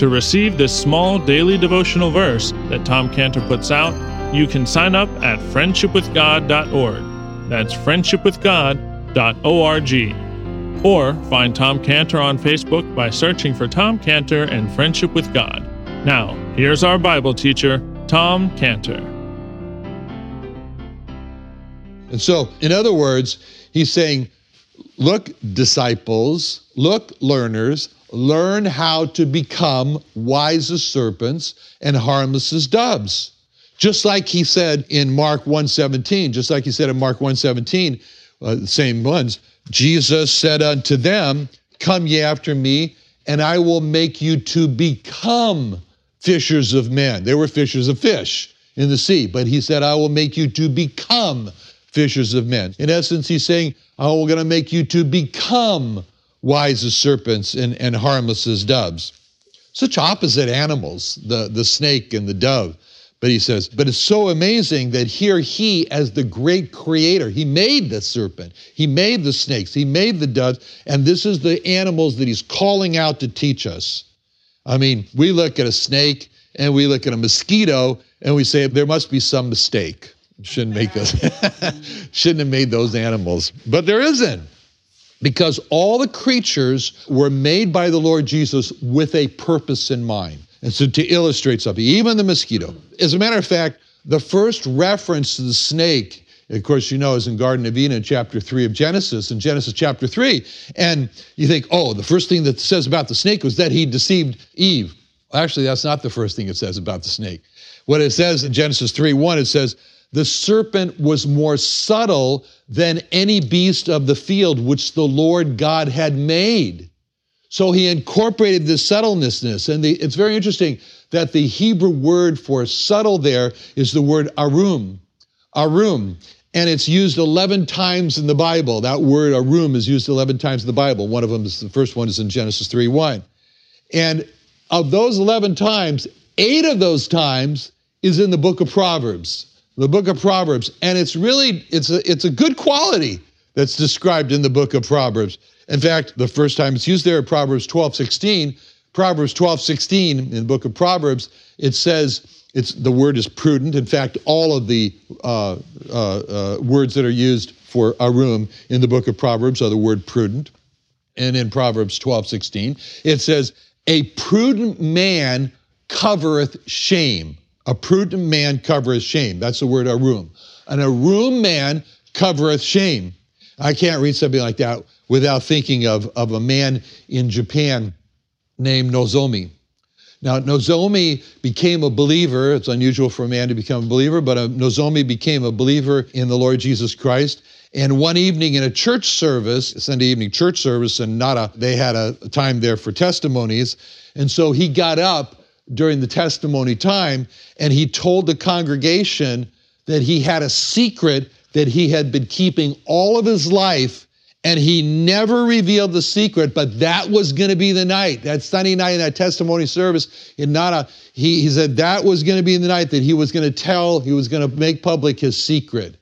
To receive this small daily devotional verse that Tom Cantor puts out, you can sign up at friendshipwithgod.org. That's friendshipwithgod.org. Or find Tom Cantor on Facebook by searching for Tom Cantor and Friendship with God. Now, here's our Bible teacher, Tom Cantor. And so, in other words, he's saying, look, disciples, look, learners, learn how to become wise as serpents and harmless as doves. Just like he said in Mark 1:17, just like he said in Mark 1:17, uh, the same ones, Jesus said unto them, Come ye after me, and I will make you to become fishers of men. They were fishers of fish in the sea, but he said, I will make you to become fishers of men. In essence, he's saying, I'm going to make you to become wise as serpents and, and harmless as doves. Such opposite animals, the, the snake and the dove. But he says, but it's so amazing that here he, as the great creator, he made the serpent, he made the snakes, he made the doves, and this is the animals that he's calling out to teach us. I mean, we look at a snake and we look at a mosquito and we say there must be some mistake. Shouldn't make those, shouldn't have made those animals, but there isn't because all the creatures were made by the Lord Jesus with a purpose in mind. And so to illustrate something, even the mosquito. As a matter of fact, the first reference to the snake, of course, you know, is in Garden of Eden, chapter 3 of Genesis, in Genesis chapter 3. And you think, oh, the first thing that says about the snake was that he deceived Eve. Actually, that's not the first thing it says about the snake. What it says in Genesis 3 1, it says, the serpent was more subtle than any beast of the field which the Lord God had made. So he incorporated this subtleness. And the, it's very interesting that the Hebrew word for subtle there is the word arum. Arum. And it's used 11 times in the Bible. That word arum is used 11 times in the Bible. One of them is the first one is in Genesis 3 1. And of those 11 times, eight of those times is in the book of Proverbs the book of Proverbs, and it's really it's a it's a good quality that's described in the book of Proverbs. In fact, the first time it's used there, Proverbs 12, 16, Proverbs 12, 16 in the book of Proverbs, it says it's the word is prudent. In fact, all of the uh, uh, uh, words that are used for arum in the book of Proverbs are the word prudent. And in Proverbs 12, 16, it says, A prudent man covereth shame. A prudent man covereth shame. That's the word arum. An arum man covereth shame. I can't read something like that without thinking of, of a man in Japan named Nozomi. Now, Nozomi became a believer. It's unusual for a man to become a believer, but uh, Nozomi became a believer in the Lord Jesus Christ. And one evening in a church service, Sunday evening church service, and not a, they had a time there for testimonies. And so he got up during the testimony time, and he told the congregation that he had a secret that he had been keeping all of his life, and he never revealed the secret, but that was going to be the night. That Sunday night in that testimony service in Nana, he, he said that was going to be the night that he was going to tell, he was going to make public his secret.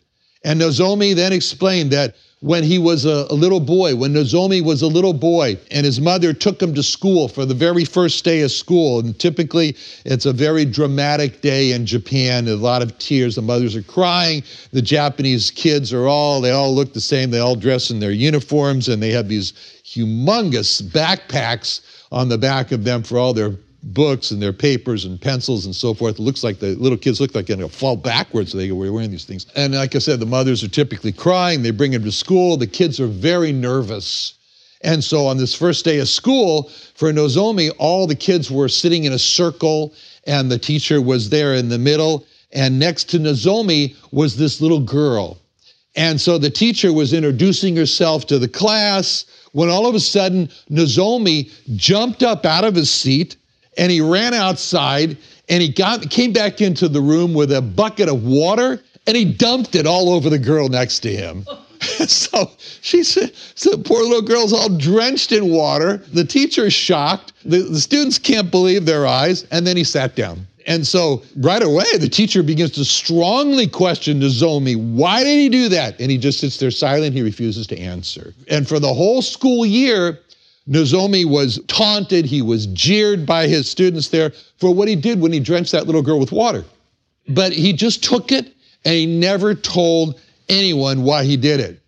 And Nozomi then explained that when he was a, a, little boy, when Nozomi was a little boy, and his mother took him to school for the very first day of school. And typically, it's a very dramatic day in Japan, a lot of tears. The mothers are crying. The Japanese kids are all, they all look the same. They all dress in their uniforms, and they have these humongous backpacks on the back of them for all their books and their papers and pencils and so forth. It looks like the little kids look like they're going to fall backwards. They were wearing these things. And like I said, the mothers are typically crying. They bring them to school. The kids are very nervous. And so on this first day of school for Nozomi, all the kids were sitting in a circle and the teacher was there in the middle. And next to Nozomi was this little girl. And so the teacher was introducing herself to the class when all of a sudden Nozomi jumped up out of his seat and he ran outside and he got came back into the room with a bucket of water and he dumped it all over the girl next to him. so she's so the poor little girl's all drenched in water. The teacher's shocked. The, the students can't believe their eyes. And then he sat down. And so right away, the teacher begins to strongly question Nozomi, why did he do that? And he just sits there silent. He refuses to answer. And for the whole school year, Nozomi was taunted, he was jeered by his students there for what he did when he drenched that little girl with water. But he just took it and he never told anyone why he did it.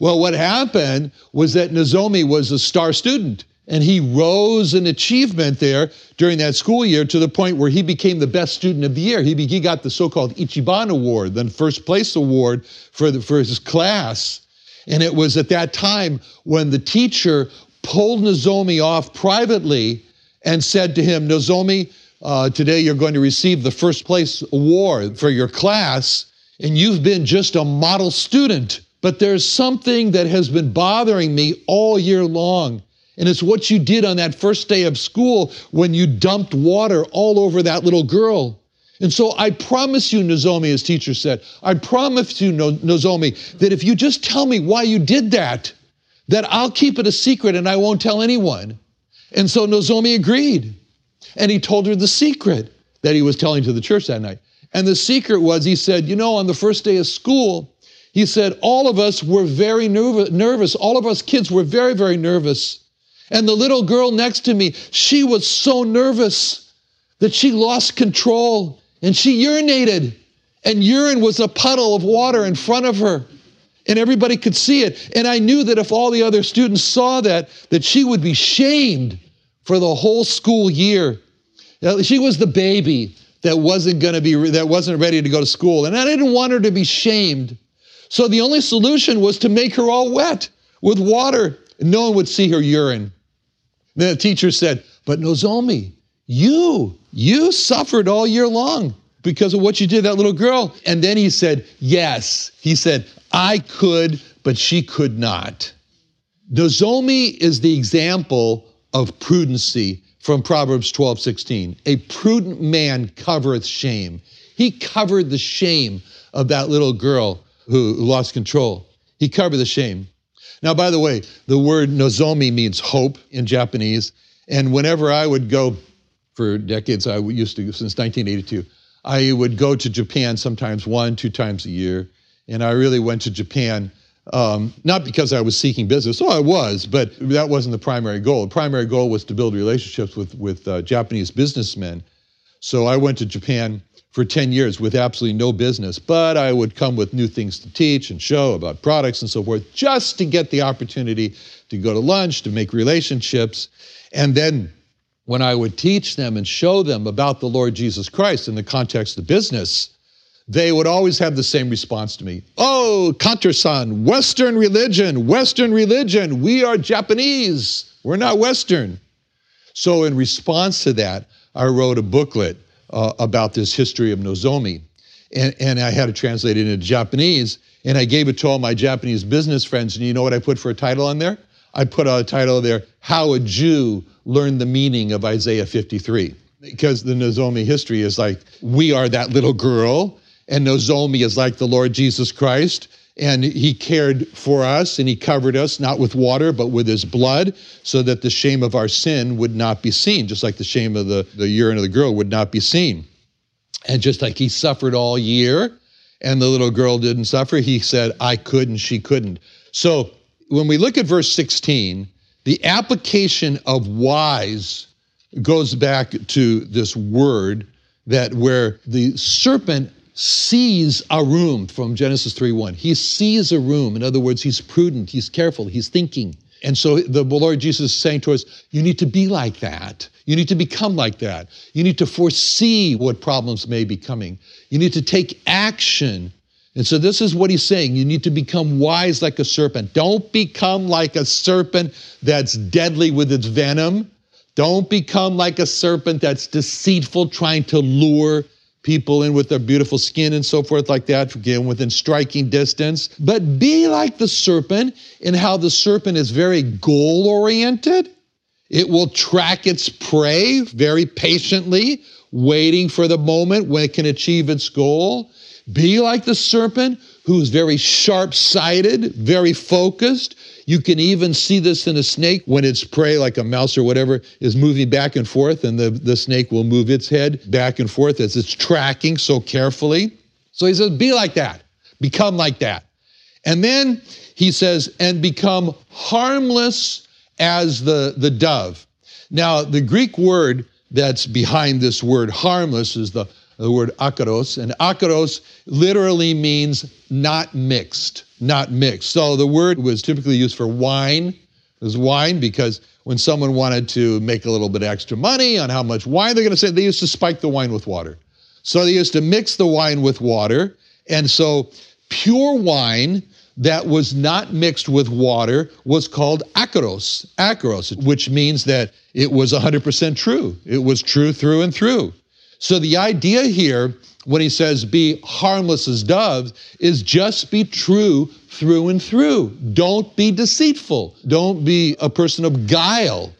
Well, what happened was that Nozomi was a star student and he rose in achievement there during that school year to the point where he became the best student of the year. He, he got the so called Ichiban Award, the first place award for, the, for his class. And it was at that time when the teacher pulled Nozomi off privately and said to him, Nozomi, uh, today you're going to receive the first place award for your class, and you've been just a model student. But there's something that has been bothering me all year long. And it's what you did on that first day of school when you dumped water all over that little girl. And so I promise you, Nozomi, his teacher said, I promise you, Nozomi, that if you just tell me why you did that, that I'll keep it a secret and I won't tell anyone. And so Nozomi agreed. And he told her the secret that he was telling to the church that night. And the secret was he said, You know, on the first day of school, he said, all of us were very nervous. All of us kids were very, very nervous. And the little girl next to me, she was so nervous that she lost control and she urinated. And urine was a puddle of water in front of her and everybody could see it. And I knew that if all the other students saw that, that she would be shamed for the whole school year. She was the baby that wasn't going to be that wasn't ready to go to school, and I didn't want her to be shamed. So the only solution was to make her all wet with water, and no one would see her urine. Then the teacher said, "But Nozomi, you you suffered all year long." Because of what you did that little girl. And then he said, Yes. He said, I could, but she could not. Nozomi is the example of prudency from Proverbs 12, 16. A prudent man covereth shame. He covered the shame of that little girl who lost control. He covered the shame. Now, by the way, the word nozomi means hope in Japanese. And whenever I would go, for decades I used to, since 1982, I would go to Japan sometimes one, two times a year. And I really went to Japan um, not because I was seeking business. Oh, I was, but that wasn't the primary goal. The primary goal was to build relationships with, with uh, Japanese businessmen. So I went to Japan for 10 years with absolutely no business, but I would come with new things to teach and show about products and so forth just to get the opportunity to go to lunch, to make relationships. And then when I would teach them and show them about the Lord Jesus Christ in the context of business, they would always have the same response to me. Oh, Cantor-san, Western religion, Western religion. We are Japanese. We're not Western. So in response to that, I wrote a booklet uh, about this history of Nozomi. And, and I had it into Japanese. And I gave it to all my Japanese business friends. And you know what I put for a title on there? I put a title there, How a Jew Learned the Meaning of Isaiah 53. Because the Nozomi history is like, we are that little girl, and Nozomi is like the Lord Jesus Christ. And he cared for us and he covered us, not with water, but with his blood, so that the shame of our sin would not be seen, just like the shame of the, the urine of the girl would not be seen. And just like he suffered all year, and the little girl didn't suffer. He said, I couldn't, she couldn't. So when we look at verse 16, the application of wise goes back to this word that where the serpent sees a room from Genesis 3:1. He sees a room. In other words, he's prudent, he's careful, he's thinking. And so the Lord Jesus is saying to us, you need to be like that. You need to become like that. You need to foresee what problems may be coming. You need to take action. And so this is what he's saying. You need to become wise like a serpent. Don't become like a serpent that's deadly with its venom. Don't become like a serpent that's deceitful, trying to lure people in with their beautiful skin and so forth, like that, again, within striking distance. But be like the serpent in how the serpent is very goal oriented. It will track its prey very patiently, waiting for the moment when it can achieve its goal. Be like the serpent who's very sharp sighted, very focused. You can even see this in a snake when its prey, like a mouse or whatever, is moving back and forth, and the, the snake will move its head back and forth as it's tracking so carefully. So he says, Be like that, become like that. And then he says, And become harmless as the, the dove. Now, the Greek word that's behind this word harmless is the, the word akaros, and akaros literally means not mixed not mixed. So the word was typically used for wine. It was wine because when someone wanted to make a little bit extra money on how much wine they're going to say, they used to spike the wine with water. So they used to mix the wine with water. And so pure wine that was not mixed with water was called akaros, akaros, which means that it was 100% true. It was true through and through. So the idea here when he says be harmless as doves is just be true through and through. Don't be deceitful. Don't be a person of guile.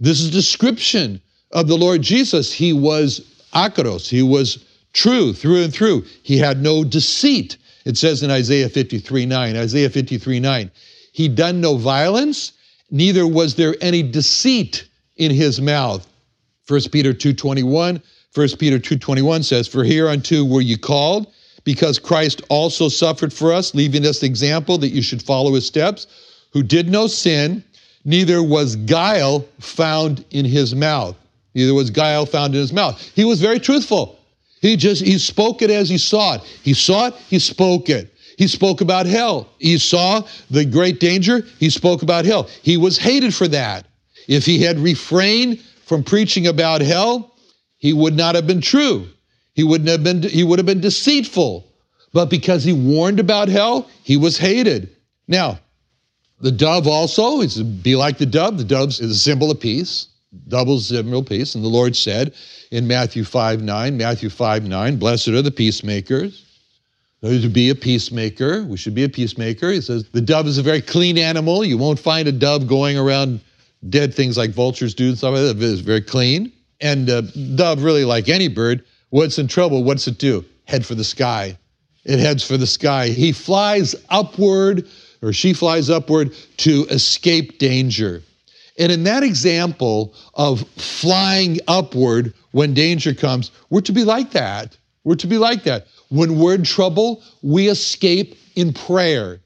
This is description of the Lord Jesus. He was akaros. He was true through and through. He had no deceit. It says in Isaiah 53 9, Isaiah 53 9, he done no violence, neither was there any deceit in his mouth. 1 Peter 2 21, 1 Peter 2:21 says, "For hereunto were you called, because Christ also suffered for us, leaving us the example that you should follow his steps, who did no sin, neither was guile found in his mouth." Neither was guile found in his mouth. He was very truthful. He just he spoke it as he saw it. He saw it, he spoke it. He spoke about hell. He saw the great danger, he spoke about hell. He was hated for that. If he had refrained from preaching about hell, he would not have been true. He wouldn't have been he would have been deceitful. But because he warned about hell, he was hated. Now, the dove also is be like the dove. The dove is a symbol of peace. Double symbol of peace. And the Lord said in Matthew 5 9, Matthew 5 9, blessed are the peacemakers. To be a peacemaker, we should be a peacemaker. He says the dove is a very clean animal. You won't find a dove going around dead things like vultures do and stuff like that. It's very clean. And uh, dove, really like any bird, what's in trouble, what's it do? Head for the sky. It heads for the sky. He flies upward, or she flies upward to escape danger. And in that example of flying upward when danger comes, we're to be like that. We're to be like that. When we're in trouble, we escape in prayer.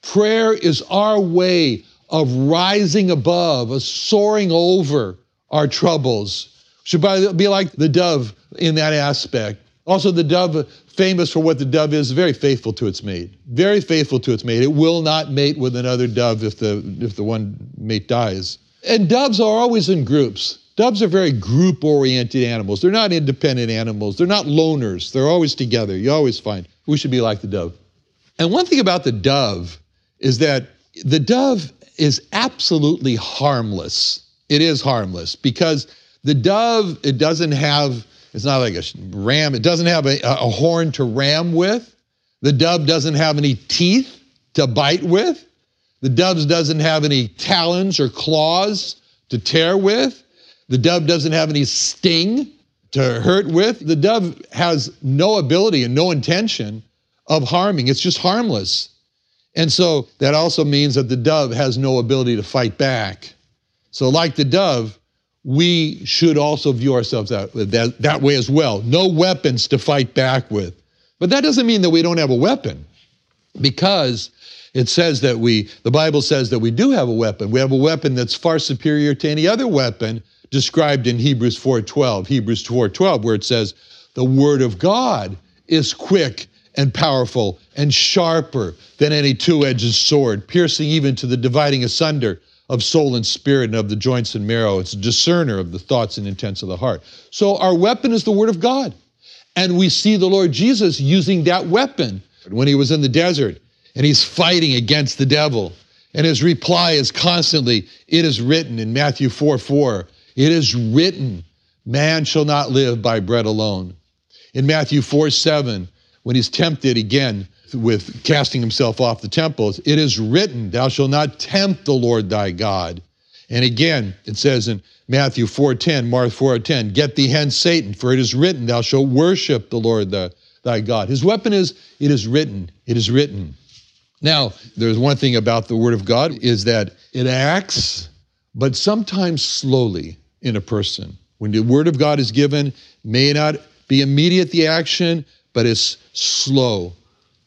Prayer is our way of rising above, of soaring over our troubles should be like the dove in that aspect. Also, the dove, famous for what the dove is, very faithful to its mate. Very faithful to its mate. It will not mate with another dove if the if the one mate dies. And doves are always in groups. Doves are very group oriented animals. They're not independent animals. They're not loners. They're always together. You always find we should be like the dove. And one thing about the dove is that the dove is absolutely harmless. It is harmless because the dove, it doesn't have, it's not like a ram, it doesn't have a, a horn to ram with. The dove doesn't have any teeth to bite with. The dove doesn't have any talons or claws to tear with. The dove doesn't have any sting to hurt with. The dove has no ability and no intention of harming. It's just harmless. And so that also means that the dove has no ability to fight back. So, like the dove, we should also view ourselves that, that, that way as well. No weapons to fight back with. But that doesn't mean that we don't have a weapon because it says that we, the Bible says that we do have a weapon. We have a weapon that's far superior to any other weapon described in Hebrews 4:12, Hebrews 4:12 where it says the word of God is quick and powerful and sharper than any two-edged sword, piercing even to the dividing asunder of soul and spirit and of the joints and marrow. It's a discerner of the thoughts and intents of the heart. So our weapon is the word of God. And we see the Lord Jesus using that weapon when he was in the desert and he's fighting against the devil. And his reply is constantly, It is written in Matthew 4 4, it is written, man shall not live by bread alone. In Matthew 4 7, when he's tempted again with casting himself off the temples, it is written, Thou shalt not tempt the Lord thy God. And again, it says in Matthew 4:10, Mark 4:10, get thee hence, Satan, for it is written, Thou shalt worship the Lord the, thy God. His weapon is, it is written, it is written. Now, there's one thing about the Word of God is that it acts, but sometimes slowly in a person. When the Word of God is given, may not be immediate the action, but it's slow.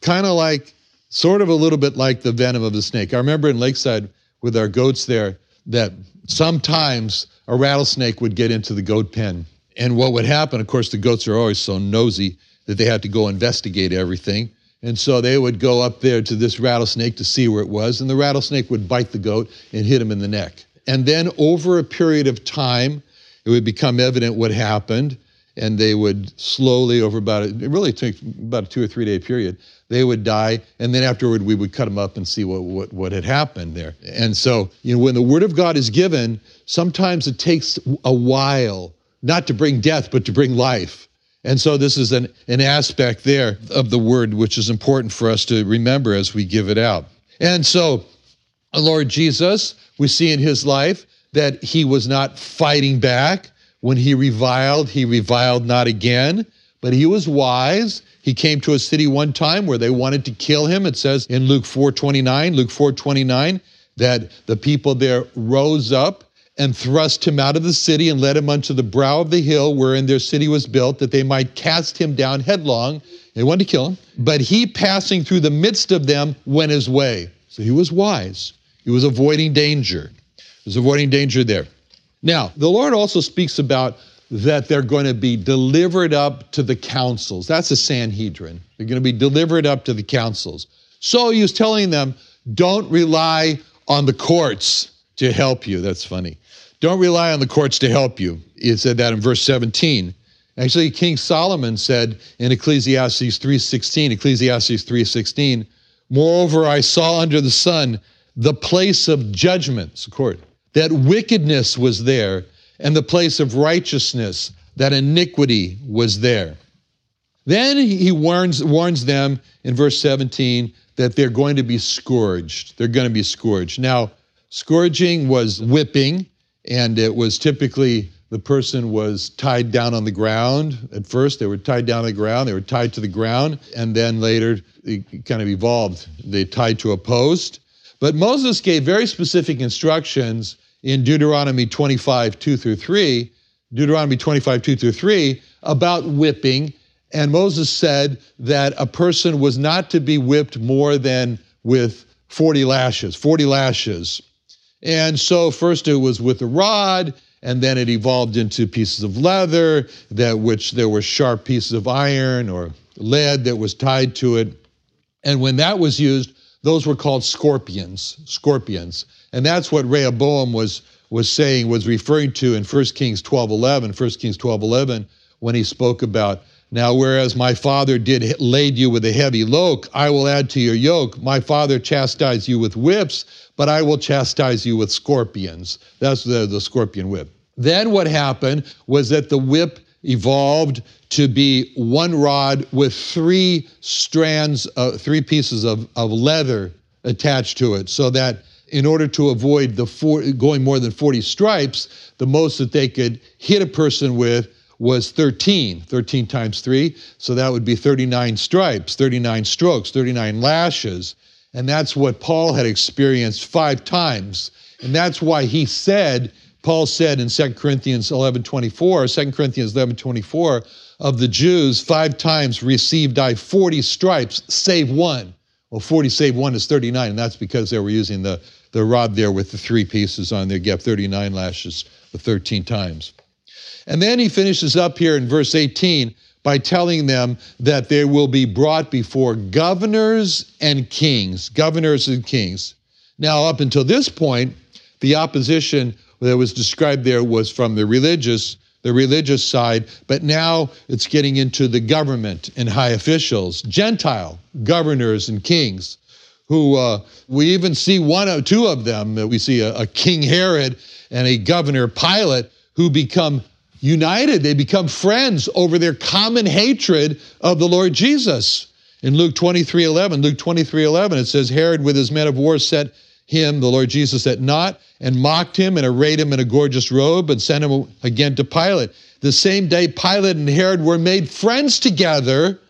Kind of like, sort of a little bit like the venom of the snake. I remember in Lakeside with our goats there that sometimes a rattlesnake would get into the goat pen. And what would happen, of course, the goats are always so nosy that they had to go investigate everything. And so they would go up there to this rattlesnake to see where it was, and the rattlesnake would bite the goat and hit him in the neck. And then over a period of time, it would become evident what happened, and they would slowly, over about, it really took about a two or three day period, they would die, and then afterward we would cut them up and see what, what, what had happened there. And so, you know, when the Word of God is given, sometimes it takes a while, not to bring death, but to bring life. And so this is an, an aspect there of the word which is important for us to remember as we give it out. And so, Lord Jesus, we see in his life that he was not fighting back. When he reviled, he reviled not again, but he was wise. He came to a city one time where they wanted to kill him. It says in Luke 4:29, Luke 4:29, that the people there rose up and thrust him out of the city and led him unto the brow of the hill wherein their city was built, that they might cast him down headlong. They wanted to kill him. But he, passing through the midst of them, went his way. So he was wise. He was avoiding danger. He was avoiding danger there. Now, the Lord also speaks about that they're going to be delivered up to the councils. That's a Sanhedrin. They're going to be delivered up to the councils. So he was telling them, don't rely on the courts to help you. That's funny. Don't rely on the courts to help you. He said that in verse 17. Actually, King Solomon said in Ecclesiastes 3:16, Ecclesiastes 3:16, "Moreover, I saw under the sun the place of judgments, court, that wickedness was there, and the place of righteousness, that iniquity was there." Then he warns, warns them in verse 17 that they're going to be scourged. They're going to be scourged. Now, scourging was whipping, and it was typically the person was tied down on the ground. At first, they were tied down on the ground, they were tied to the ground, and then later it kind of evolved. They tied to a post. But Moses gave very specific instructions in Deuteronomy 25, 2 through 3, Deuteronomy 25, 2 through 3, about whipping. And Moses said that a person was not to be whipped more than with 40 lashes, 40 lashes. And so first it was with a rod, and then it evolved into pieces of leather, that which there were sharp pieces of iron or lead that was tied to it. And when that was used, those were called scorpions, scorpions. And that's what Rehoboam was, was saying, was referring to in 1 Kings 12 11, 1 Kings 12 11, when he spoke about now, whereas my father did laid you with a heavy yoke, I will add to your yoke. My father chastised you with whips, but I will chastise you with scorpions. That's the, the scorpion whip. Then what happened was that the whip evolved to be one rod with three strands, uh, three pieces of, of leather attached to it, so that in order to avoid the four, going more than 40 stripes, the most that they could hit a person with was 13, 13 times 3. So that would be 39 stripes, 39 strokes, 39 lashes. And that's what Paul had experienced five times. And that's why he said Paul said in 2 Corinthians 11 24, 2 Corinthians 11 24, of the Jews, five times received I 40 stripes, save one. Well, 40 save one is 39, and that's because they were using the, the rod there with the three pieces on there. Have 39 lashes the 13 times. And then he finishes up here in verse 18 by telling them that they will be brought before governors and kings. Governors and kings. Now, up until this point, the opposition that was described there was from the religious, the religious side, but now it's getting into the government and high officials, Gentile governors and kings, who uh, we even see one or two of them. We see a, a King Herod and a governor Pilate who become united. They become friends over their common hatred of the Lord Jesus. In Luke 23 11, Luke 23 11, it says, Herod with his men of war set him, the Lord Jesus, at naught and mocked him and arrayed him in a gorgeous robe and sent him again to Pilate. The same day, Pilate and Herod were made friends together,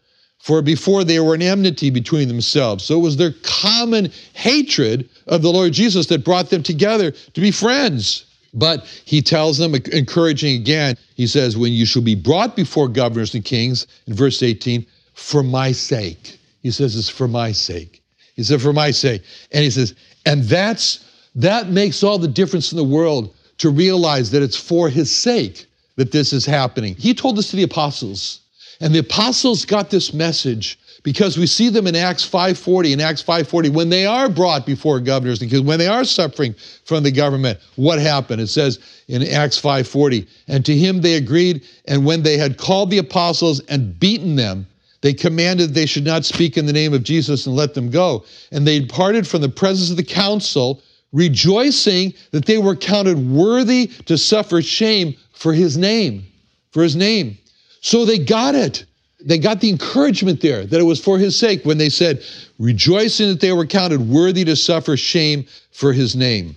for before they were in enmity between themselves. So it was their common hatred of the Lord Jesus that brought them together to be friends. But he tells them, encouraging again, he says, When you shall be brought before governors and kings, in verse 18, for my sake. He says, It's for my sake. He said, For my sake. And he says, And that's that makes all the difference in the world to realize that it's for his sake that this is happening. He told this to the apostles, and the apostles got this message because we see them in Acts 5:40 in Acts 5:40 when they are brought before governors because when they are suffering from the government what happened? It says in Acts 5:40 and to him they agreed and when they had called the apostles and beaten them they commanded they should not speak in the name of Jesus and let them go. And they departed from the presence of the council rejoicing that they were counted worthy to suffer shame for his name for his name so they got it they got the encouragement there that it was for his sake when they said, rejoicing that they were counted worthy to suffer shame for his name.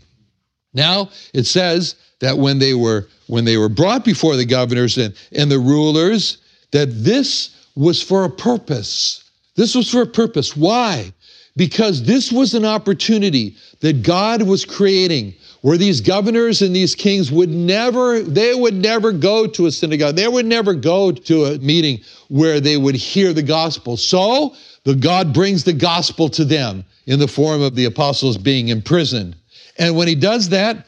Now it says that when they were when they were brought before the governors and, and the rulers, that this was for a purpose. This was for a purpose. Why? Because this was an opportunity that God was creating where these governors and these kings would never, they would never go to a synagogue. They would never go to a meeting where they would hear the gospel. So the God brings the gospel to them in the form of the apostles being imprisoned. And when he does that,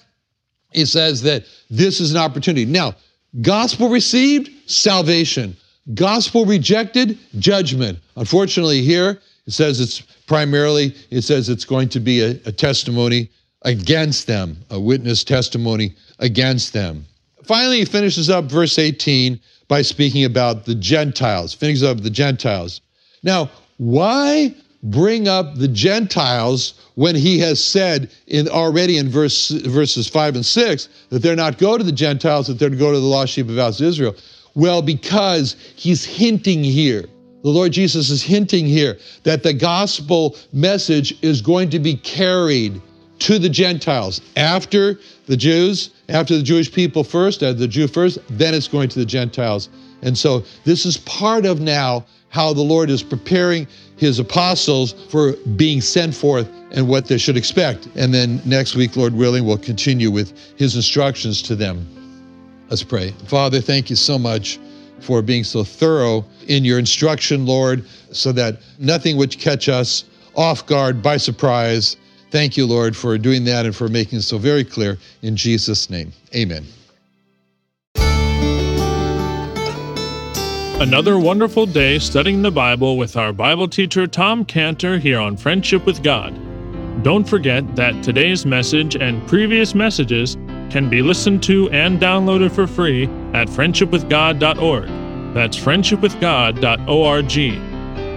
he says that this is an opportunity. Now, gospel received, salvation. Gospel rejected, judgment. Unfortunately, here it says it's primarily, it says it's going to be a, a testimony against them, a witness testimony against them. Finally, he finishes up verse 18 by speaking about the Gentiles, finishes up the Gentiles. Now, why bring up the Gentiles when he has said in already in verse, verses 5 and 6 that they're not go to the Gentiles, that they're to go to the lost sheep of house of Israel? Well, because he's hinting here. The Lord Jesus is hinting here that the gospel message is going to be carried to the Gentiles. After the Jews, after the Jewish people first, uh, the Jew first, then it's going to the Gentiles. And so this is part of now how the Lord is preparing his apostles for being sent forth and what they should expect. And then next week, Lord willing, we'll continue with his instructions to them. Let's pray. Father, thank you so much for being so thorough in your instruction, Lord, so that nothing would catch us off guard by surprise Thank you, Lord, for doing that and for making it so very clear. In Jesus' name, amen. Another wonderful day studying the Bible with our Bible teacher Tom Cantor here on Friendship with God. Don't forget that today's message and previous messages can be listened to and downloaded for free at friendshipwithgod.org. That's friendshipwithgod.org.